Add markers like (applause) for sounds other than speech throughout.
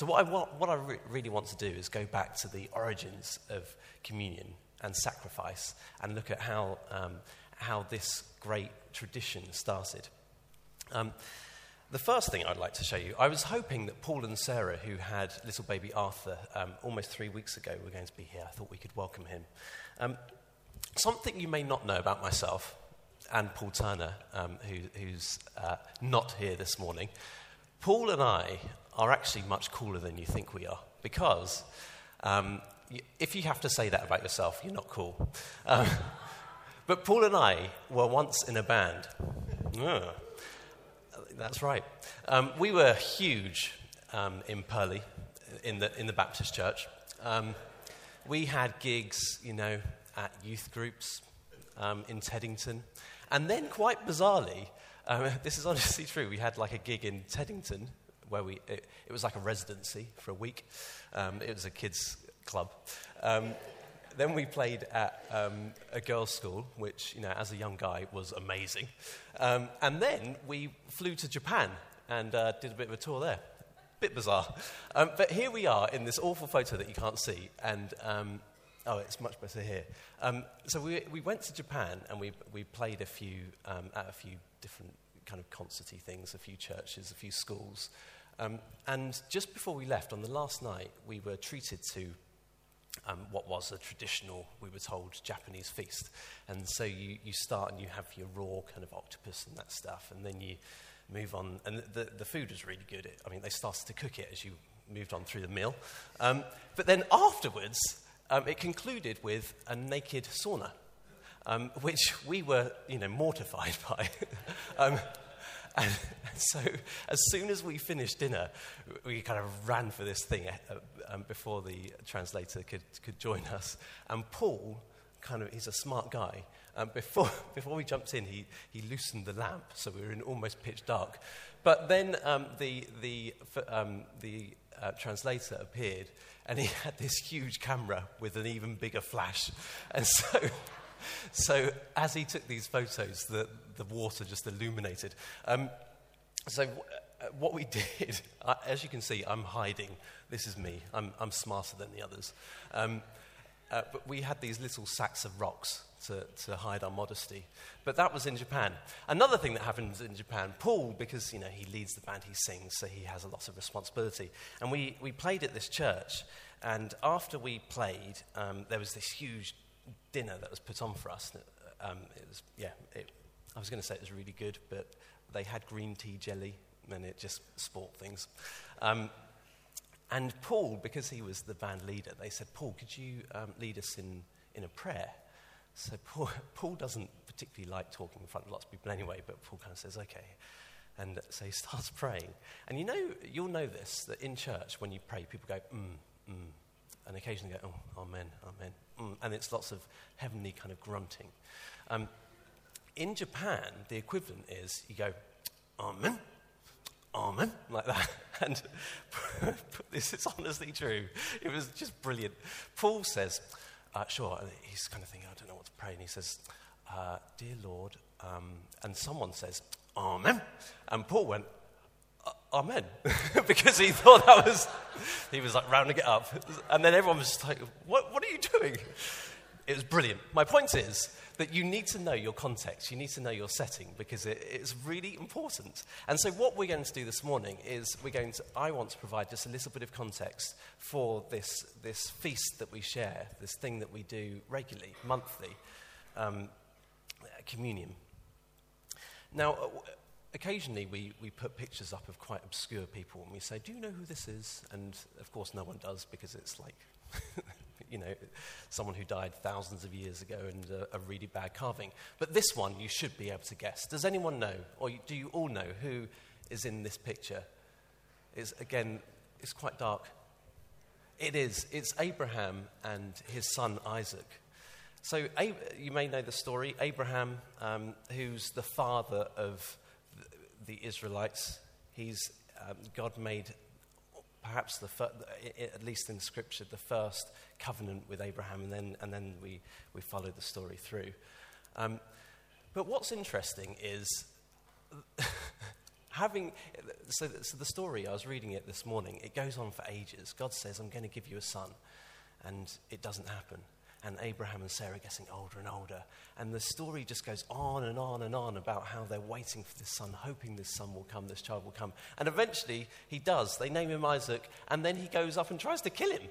So, what I, want, what I re- really want to do is go back to the origins of communion and sacrifice and look at how, um, how this great tradition started. Um, the first thing I'd like to show you, I was hoping that Paul and Sarah, who had little baby Arthur um, almost three weeks ago, were going to be here. I thought we could welcome him. Um, something you may not know about myself and Paul Turner, um, who, who's uh, not here this morning. Paul and I are actually much cooler than you think we are because um, if you have to say that about yourself, you're not cool. Um, (laughs) but Paul and I were once in a band. Yeah, that's right. Um, we were huge um, in Purley, in the, in the Baptist church. Um, we had gigs, you know, at youth groups um, in Teddington. And then, quite bizarrely, (laughs) this is honestly true, we had like a gig in Teddington where we, it, it was like a residency for a week. Um, it was a kids' club. Um, then we played at um, a girls' school, which, you know, as a young guy was amazing. Um, and then we flew to Japan and uh, did a bit of a tour there. Bit bizarre. Um, but here we are in this awful photo that you can't see. And, um, oh, it's much better here. Um, so we, we went to Japan and we, we played a few, at a few different kind of concerty things, a few churches, a few schools. Um, and just before we left, on the last night, we were treated to um, what was a traditional, we were told, Japanese feast. And so you, you start and you have your raw kind of octopus and that stuff, and then you move on. And the, the food was really good. It, I mean, they started to cook it as you moved on through the meal. Um, but then afterwards, um, it concluded with a naked sauna, um, which we were, you know, mortified (laughs) by. (laughs) And, so, as soon as we finished dinner, we kind of ran for this thing uh, um, before the translator could, could join us. And Paul, kind of, he's a smart guy. Um, before, (laughs) before we jumped in, he, he loosened the lamp, so we were in almost pitch dark. But then um, the, the, um, the uh, translator appeared, and he (laughs) had this huge camera with an even bigger flash. And so so as he took these photos, the, the water just illuminated. Um, so w- uh, what we (laughs) did, uh, as you can see, I'm hiding. This is me. I'm, I'm smarter than the others. Um, uh, but we had these little sacks of rocks to, to hide our modesty. But that was in Japan. Another thing that happens in Japan, Paul, because you know he leads the band, he sings, so he has a lot of responsibility. And we, we played at this church, and after we played, um, there was this huge dinner that was put on for us. Um, it was, yeah, it, I was going to say it was really good, but they had green tea jelly, and it just sport things. Um, and Paul, because he was the band leader, they said, Paul, could you um, lead us in, in a prayer? So Paul, (laughs) Paul doesn't particularly like talking in front of lots of people anyway, but Paul kind of says, okay. And so he (laughs) starts praying. And you know, you'll know this, that in church, when you pray, people go, mm, mm, and occasionally go, oh, amen, amen. Mm, and it's lots of heavenly kind of grunting. Um, in Japan, the equivalent is you go, amen, amen, like that. (laughs) And (laughs) this is honestly true. It was just brilliant. Paul says, uh, sure, and he's kind of thinking, I don't know what to pray. And he says, uh, Dear Lord, um, and someone says, Amen. And Paul went, Amen. (laughs) because he thought that was, he was like rounding it up. And then everyone was just like, what, what are you doing? It was brilliant. My point is that you need to know your context, you need to know your setting because it, it's really important. And so, what we're going to do this morning is we're going to, I want to provide just a little bit of context for this, this feast that we share, this thing that we do regularly, monthly, um, communion. Now, occasionally we, we put pictures up of quite obscure people and we say, Do you know who this is? And of course, no one does because it's like, (laughs) you know, someone who died thousands of years ago and a, a, really bad carving. But this one you should be able to guess. Does anyone know, or do you all know who is in this picture? It's, again, it's quite dark. It is. It's Abraham and his son Isaac. So, you may know the story. Abraham, um, who's the father of the Israelites. He's, um, God made perhaps the fir- at least in scripture the first covenant with abraham and then, and then we, we follow the story through um, but what's interesting is (laughs) having, so, so the story, I was reading it this morning, it goes on for ages. God says, I'm going to give you a son, and it doesn't happen. And Abraham and Sarah getting older and older. And the story just goes on and on and on about how they're waiting for this son, hoping this son will come, this child will come. And eventually he does. They name him Isaac, and then he goes up and tries to kill him.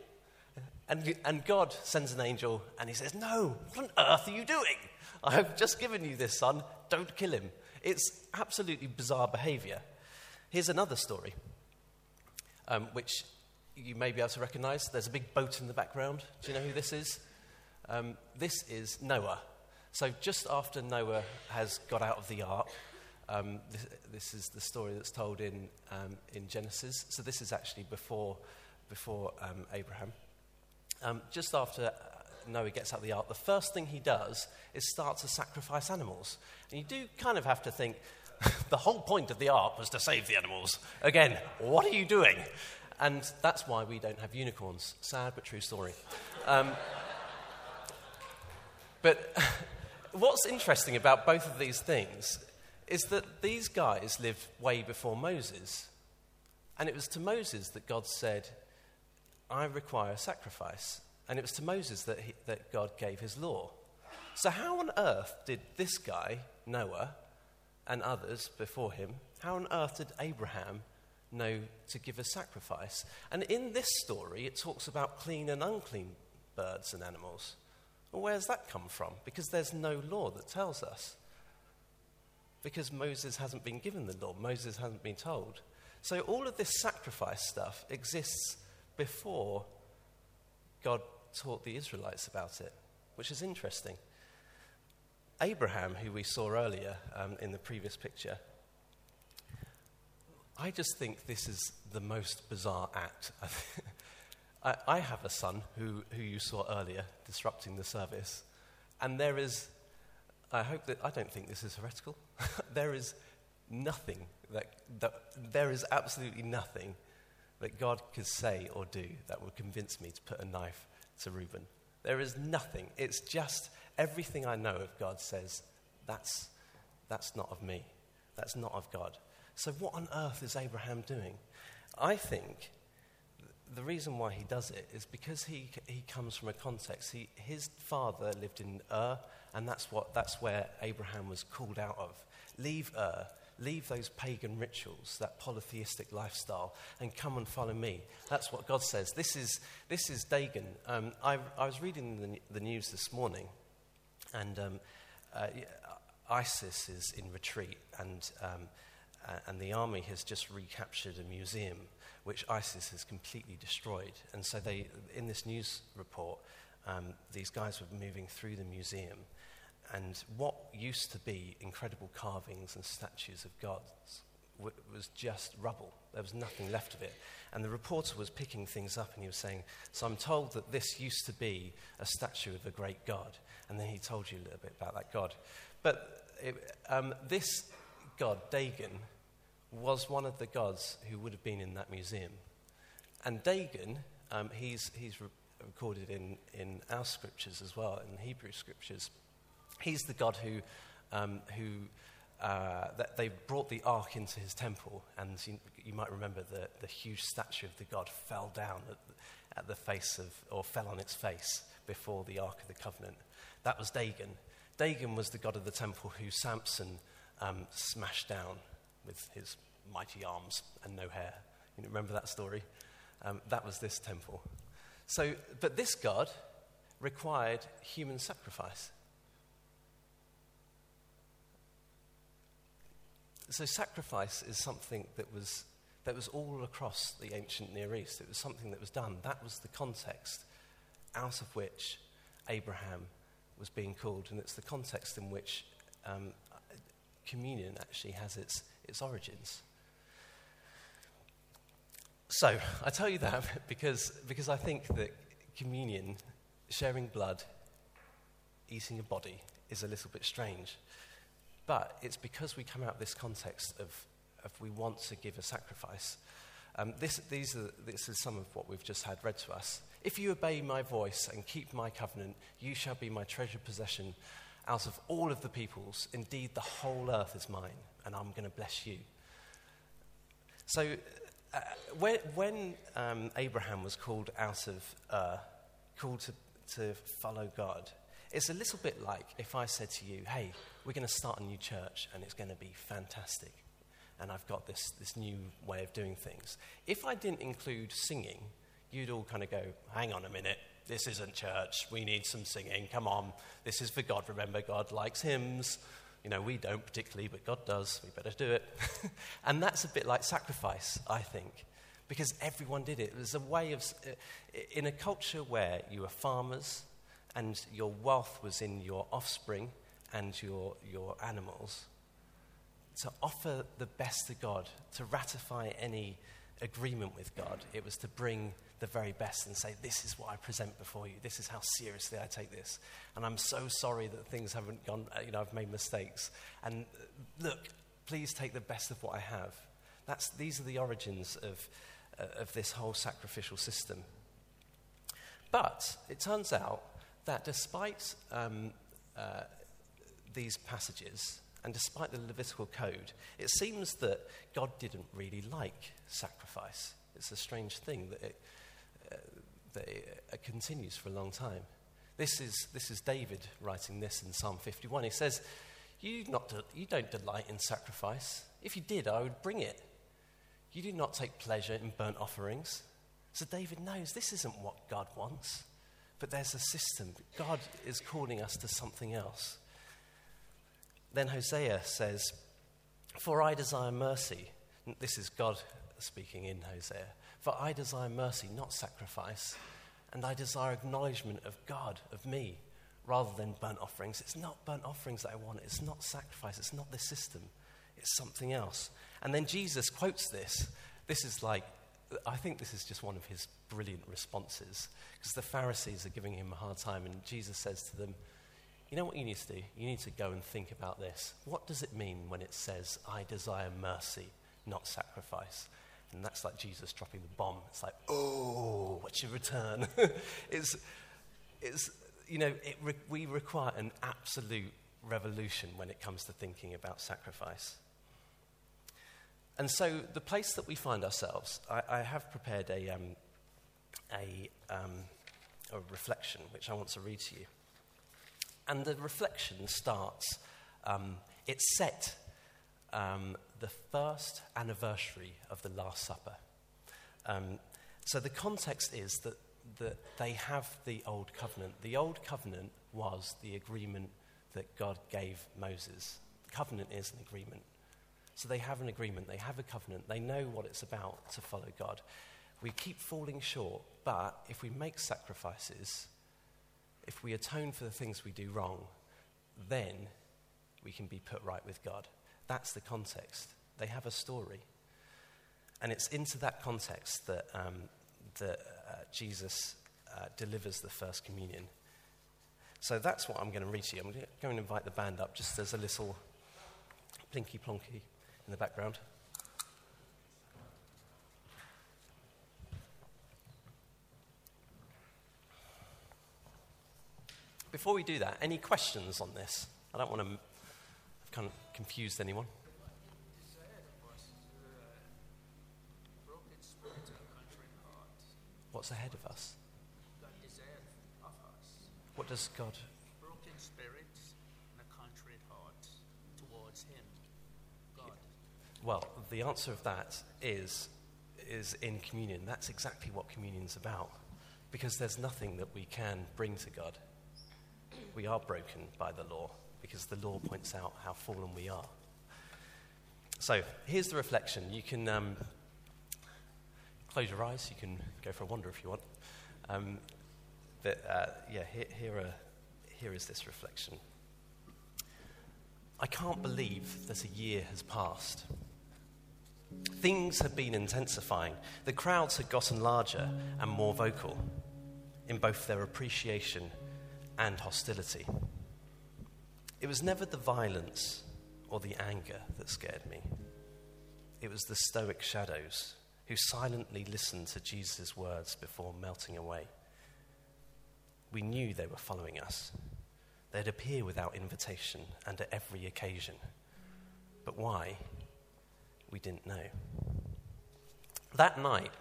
And, and God sends an angel, and he says, No, what on earth are you doing? I have just given you this son, don't kill him. It's absolutely bizarre behavior. Here's another story, um, which you may be able to recognize. There's a big boat in the background. Do you know who this is? Um, this is Noah. So, just after Noah has got out of the ark, um, this, this, is the story that's told in, um, in Genesis. So, this is actually before, before um, Abraham. Um, just after Noah gets out of the ark, the first thing he does is start to sacrifice animals. And you do kind of have to think (laughs) the whole point of the ark was to save the animals. Again, what are you doing? And that's why we don't have unicorns. Sad but true story. Um, but (laughs) what's interesting about both of these things is that these guys lived way before Moses. And it was to Moses that God said, I require a sacrifice. And it was to Moses that, he, that God gave his law. So, how on earth did this guy, Noah, and others before him, how on earth did Abraham know to give a sacrifice? And in this story, it talks about clean and unclean birds and animals. Well, where's that come from? Because there's no law that tells us. Because Moses hasn't been given the law, Moses hasn't been told. So, all of this sacrifice stuff exists before God taught the Israelites about it, which is interesting. Abraham, who we saw earlier um, in the previous picture, I just think this is the most bizarre act. I, I have a son who, who you saw earlier disrupting the service, and there is, I hope that, I don't think this is heretical, (laughs) there is nothing that, that, there is absolutely nothing that God could say or do that would convince me to put a knife to Reuben. There is nothing. It's just everything I know of God says that's, that's not of me. That's not of God. So, what on earth is Abraham doing? I think the reason why he does it is because he, he comes from a context. He, his father lived in Ur, and that's, what, that's where Abraham was called out of. Leave Ur, leave those pagan rituals, that polytheistic lifestyle, and come and follow me. That's what God says. This is, this is Dagon. Um, I, I, was reading the, the, news this morning, and um, uh, ISIS is in retreat, and, um, and the army has just recaptured a museum which ISIS has completely destroyed. And so, they, in this news report, um, these guys were moving through the museum, and what used to be incredible carvings and statues of gods w- was just rubble. There was nothing left of it. And the reporter was picking things up and he was saying, So I'm told that this used to be a statue of a great God. And then he told you a little bit about that God. But it, um, this God, Dagon, was one of the gods who would have been in that museum. And Dagon, um, he's, he's re- recorded in, in our scriptures as well, in the Hebrew scriptures. He's the God who, um, who uh, that they brought the ark into his temple, and you, you, might remember the, the huge statue of the God fell down at the, at the face of, or fell on its face before the ark of the covenant. That was Dagon. Dagon was the God of the temple who Samson um, smashed down with his mighty arms and no hair. You remember that story? Um, that was this temple. So, but this God required human sacrifice. So, sacrifice is something that was, that was all across the ancient Near East. It was something that was done. That was the context out of which Abraham was being called, and it's the context in which um, communion actually has its, its origins. So, I tell you that (laughs) because, because I think that communion, sharing blood, eating a body, is a little bit strange. But it's because we come out of this context of, of we want to give a sacrifice. Um, this, these are, this is some of what we've just had read to us. If you obey my voice and keep my covenant, you shall be my treasured possession out of all of the peoples. Indeed, the whole earth is mine, and I'm going to bless you. So, uh, when, when um, Abraham was called out of, uh, called to, to follow God, it's a little bit like if I said to you, hey, we're going to start a new church and it's going to be fantastic. And I've got this, this new way of doing things. If I didn't include singing, you'd all kind of go, hang on a minute, this isn't church. We need some singing. Come on. This is for God. Remember, God likes hymns. You know, we don't particularly, but God does. We better do it. (laughs) and that's a bit like sacrifice, I think, because everyone did it. It was a way of, uh, in a culture where you were farmers and your wealth was in your offspring and your, your animals, to offer the best to God, to ratify any agreement with God, it was to bring the very best and say, This is what I present before you. This is how seriously I take this. And I'm so sorry that things haven't gone, uh, you know, I've made mistakes. And uh, look, please take the best of what I have. That's, these are the origins of, uh, of this whole sacrificial system. But it turns out that despite um, uh, these passages, and despite the Levitical code, it seems that God didn't really like sacrifice. It's a strange thing that it, uh, it uh, continues for a long time. This is, this is David writing this in Psalm 51. He says, you, not de- you don't delight in sacrifice. If you did, I would bring it. You do not take pleasure in burnt offerings. So David knows this isn't what God wants, but there's a system. God is calling us to something else. Then Hosea says, For I desire mercy. This is God speaking in Hosea. For I desire mercy, not sacrifice. And I desire acknowledgement of God, of me, rather than burnt offerings. It's not burnt offerings that I want. It's not sacrifice. It's not this system. It's something else. And then Jesus quotes this. This is like, I think this is just one of his brilliant responses because the Pharisees are giving him a hard time. And Jesus says to them, You know what you need to do? You need to go and think about this. What does it mean when it says, I desire mercy, not sacrifice? And that's like Jesus dropping the bomb. It's like, oh, what's your return? (laughs) it's, it's, you know, re- we require an absolute revolution when it comes to thinking about sacrifice. And so, the place that we find ourselves, I, I have prepared a, um, a, um, a reflection which I want to read to you. And the reflection starts, um, it's set um, the first anniversary of the Last Supper. Um, so the context is that, that they have the Old Covenant. The Old Covenant was the agreement that God gave Moses. Covenant is an agreement. So they have an agreement, they have a covenant, they know what it's about to follow God. We keep falling short, but if we make sacrifices, if we atone for the things we do wrong, then we can be put right with God. That's the context. They have a story. And it's into that context that, um, that uh, Jesus uh, delivers the first communion. So that's what I'm going to read to you. I'm going to invite the band up just as a little plinky plonky in the background. Before we do that, any questions on this? I don't want to kind of confused anyone? What's ahead of us? What does God? Broken spirits and a contrite heart towards Him, God. Well, the answer of that is is in communion. That's exactly what communion's about, because there's nothing that we can bring to God. We are broken by the law because the law points out how fallen we are. So here's the reflection. You can um, close your eyes, you can go for a wander if you want. Um, but uh, yeah, here, here, are, here is this reflection. I can't believe that a year has passed. Things have been intensifying. The crowds had gotten larger and more vocal in both their appreciation and hostility. It was never the violence or the anger that scared me. It was the stoic shadows who silently listened to Jesus' words before melting away. We knew they were following us. They'd appear without invitation and at every occasion. But why? We didn't know. That night,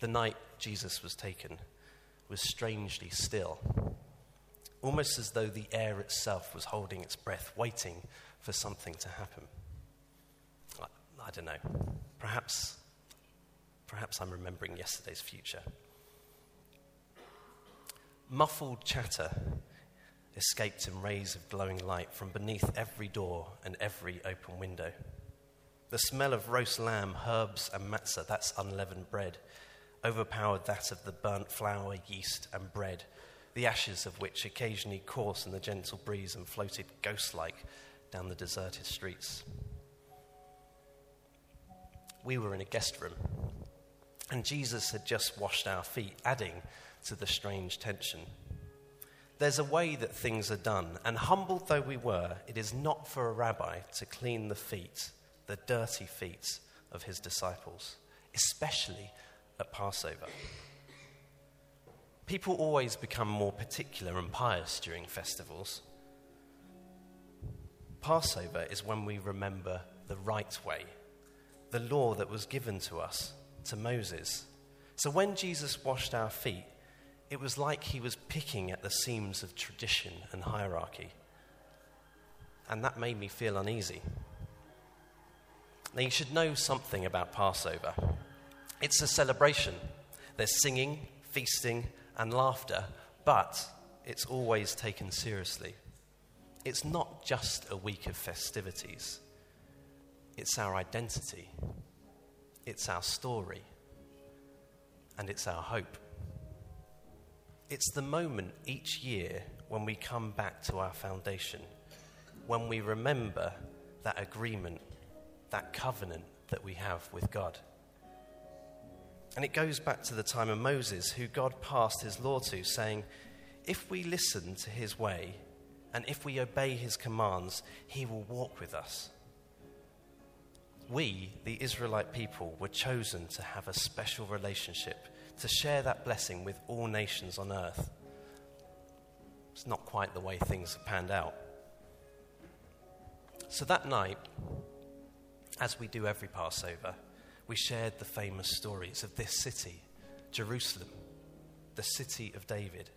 the night Jesus was taken, was strangely still, almost as though the air itself was holding its breath, waiting for something to happen. I, I don't know. Perhaps, perhaps I'm remembering yesterday's future. Muffled chatter escaped in rays of glowing light from beneath every door and every open window. The smell of roast lamb, herbs, and matzah, that's unleavened bread, overpowered that of the burnt flour, yeast, and bread, the ashes of which occasionally coursed in the gentle breeze and floated ghost like down the deserted streets. We were in a guest room, and Jesus had just washed our feet, adding to the strange tension. There's a way that things are done, and humbled though we were, it is not for a rabbi to clean the feet, the dirty feet of his disciples, especially at Passover. People always become more particular and pious during festivals. Passover is when we remember the right way, the law that was given to us, to Moses. So when Jesus washed our feet, it was like he was picking at the seams of tradition and hierarchy. And that made me feel uneasy. Now, you should know something about Passover. It's a celebration. There's singing, feasting, and laughter, but it's always taken seriously. It's not just a week of festivities, it's our identity, it's our story, and it's our hope. It's the moment each year when we come back to our foundation, when we remember that agreement, that covenant that we have with God. And it goes back to the time of Moses, who God passed his law to, saying, If we listen to his way and if we obey his commands, he will walk with us. We, the Israelite people, were chosen to have a special relationship to share that blessing with all nations on earth. It's not quite the way things have panned out. So that night, as we do every Passover, we shared the famous stories of this city, Jerusalem, the city of David.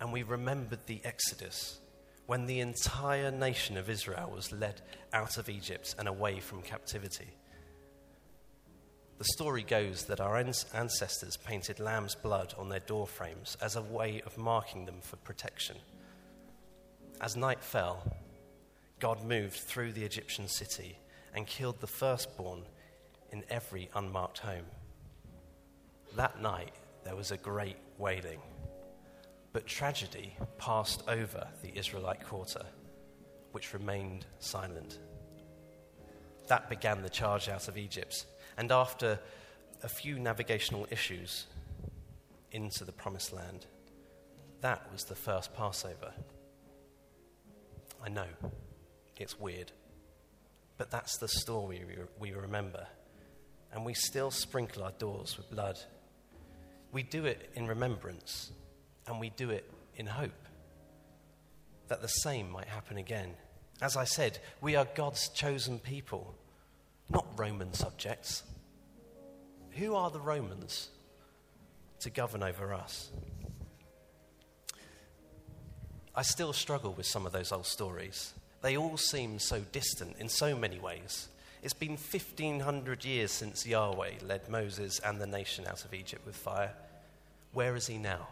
And we remembered the Exodus when the entire nation of Israel was led out of Egypt and away from captivity. The story goes that our ancestors painted lamb's blood on their door frames as a way of marking them for protection. As night fell, God moved through the Egyptian city and killed the firstborn in every unmarked home. That night, there was a great wailing. But tragedy passed over the Israelite quarter, which remained silent. That began the charge out of Egypt and after a few navigational issues into the promised land, that was the first Passover. I know, it's weird, but that's the story we remember. And we still sprinkle our doors with blood. We do it in remembrance, and we do it in hope that the same might happen again. As I said, we are God's chosen people not Roman subjects. Who are the Romans to govern over us? I still struggle with some of those old stories. They all seem so distant in so many ways. It's been 1500 years since Yahweh led Moses and the nation out of Egypt with fire. Where is he now?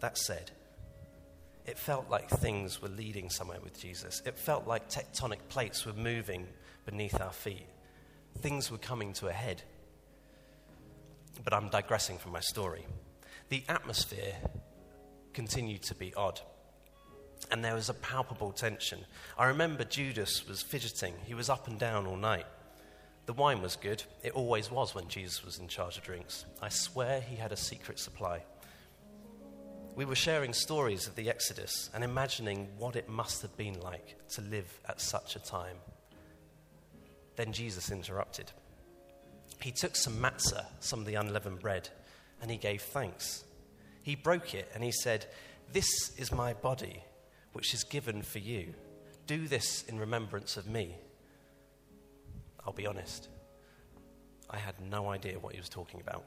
That said, it felt like things were leading somewhere with Jesus. It felt like tectonic plates were moving beneath our feet. Things were coming to a head. But I'm digressing from my story. The atmosphere continued to be odd. And there was a palpable tension. I remember Judas was fidgeting. He was up and down all night. The wine was good. It always was when Jesus was in charge of drinks. I swear he had a secret supply we were sharing stories of the Exodus and imagining what it must have been like to live at such a time. Then Jesus interrupted. He took some matzah, some of the unleavened bread, and he gave thanks. He broke it and he said, This is my body, which is given for you. Do this in remembrance of me. I'll be honest. I had no idea what he was talking about.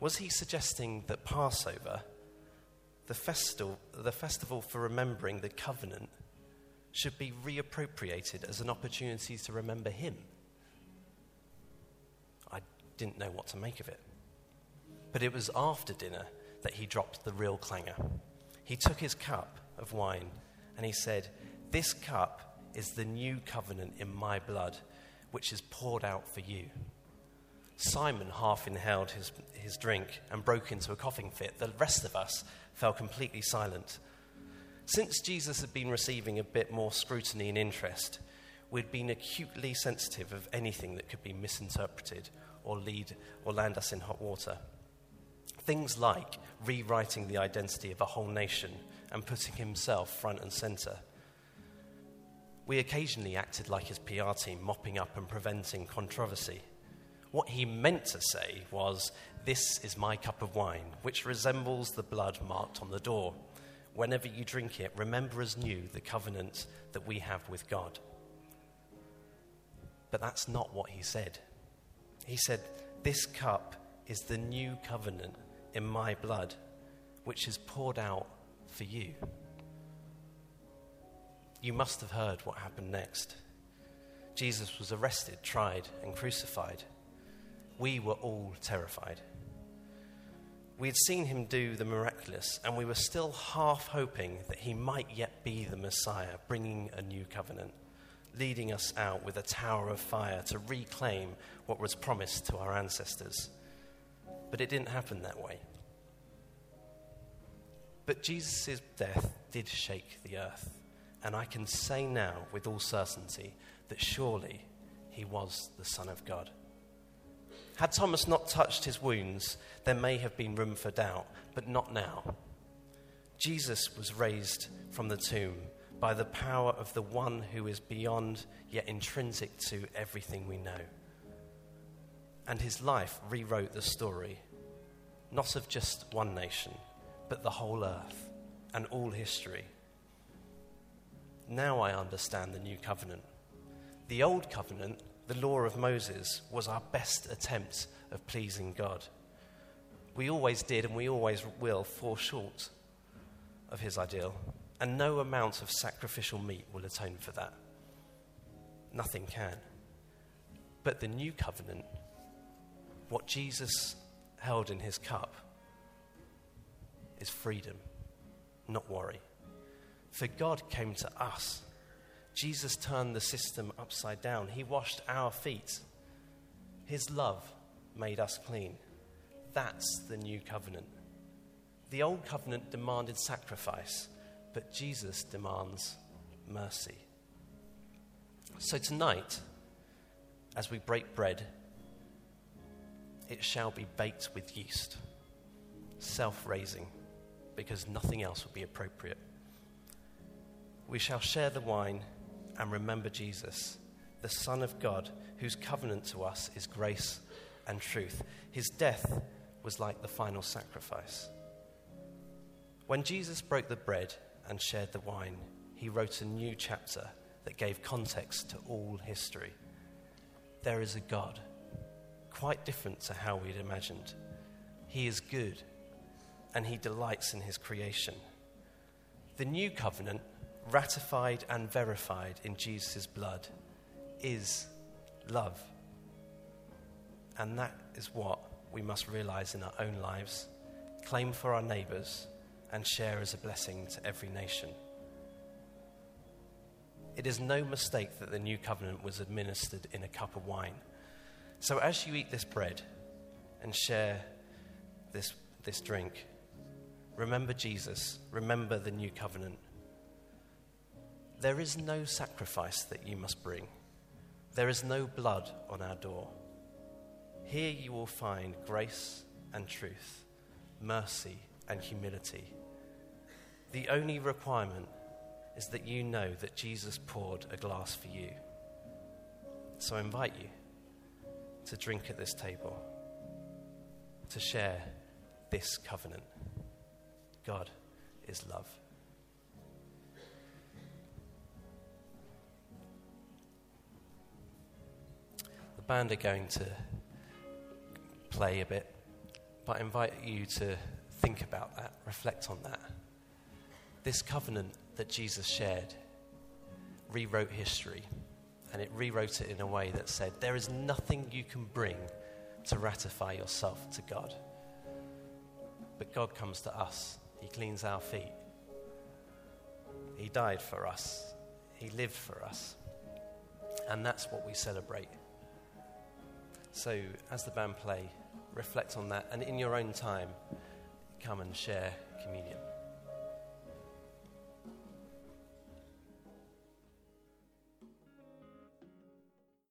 Was he suggesting that Passover, the festival, the festival for remembering the covenant, should be reappropriated as an opportunity to remember him? I didn't know what to make of it. But it was after dinner that he dropped the real clanger. He took his cup of wine and he said, This cup is the new covenant in my blood, which is poured out for you. Simon half inhaled his, his drink and broke into a coughing fit. The rest of us fell completely silent. Since Jesus had been receiving a bit more scrutiny and interest, we'd been acutely sensitive of anything that could be misinterpreted or lead or land us in hot water. Things like rewriting the identity of a whole nation and putting himself front and center. We occasionally acted like his PR team, mopping up and preventing controversy. What he meant to say was, This is my cup of wine, which resembles the blood marked on the door. Whenever you drink it, remember as new the covenant that we have with God. But that's not what he said. He said, This cup is the new covenant in my blood, which is poured out for you. You must have heard what happened next. Jesus was arrested, tried, and crucified. We were all terrified. We had seen him do the miraculous, and we were still half hoping that he might yet be the Messiah, bringing a new covenant, leading us out with a tower of fire to reclaim what was promised to our ancestors. But it didn't happen that way. But Jesus' death did shake the earth, and I can say now with all certainty that surely he was the Son of God. Had Thomas not touched his wounds, there may have been room for doubt, but not now. Jesus was raised from the tomb by the power of the one who is beyond yet intrinsic to everything we know. And his life rewrote the story, not of just one nation, but the whole earth and all history. Now I understand the new covenant. The old covenant the law of Moses was our best attempt of pleasing God. We always did and we always will fall short of his ideal, and no amount of sacrificial meat will atone for that. Nothing can. But the new covenant, what Jesus held in his cup, is freedom, not worry. For God came to us Jesus turned the system upside down. He washed our feet. His love made us clean. That's the new covenant. The old covenant demanded sacrifice, but Jesus demands mercy. So tonight, as we break bread, it shall be baked with yeast, self raising, because nothing else would be appropriate. We shall share the wine and remember Jesus, the Son of God, whose covenant to us is grace and truth. His death was like the final sacrifice. When Jesus broke the bread and shared the wine, he wrote a new chapter that gave context to all history. There is a God, quite different to how we'd imagined. He is good, and he delights in his creation. The new covenant ratified and verified in Jesus' blood, is love. And that is what we must realize in our own lives, claim for our neighbors, and share as a blessing to every nation. It is no mistake that the new covenant was administered in a cup of wine. So as you eat this bread and share this, this drink, remember Jesus, remember the new covenant. There is no sacrifice that you must bring. There is no blood on our door. Here you will find grace and truth, mercy and humility. The only requirement is that you know that Jesus poured a glass for you. So I invite you to drink at this table, to share this covenant. God is love. The band are going to play a bit, but I invite you to think about that, reflect on that. This covenant that Jesus shared rewrote history, and it rewrote it in a way that said, There is nothing you can bring to ratify yourself to God. But God comes to us, He cleans our feet. He died for us, He lived for us. And that's what we celebrate. So, as the band play, reflect on that, and in your own time, come and share communion.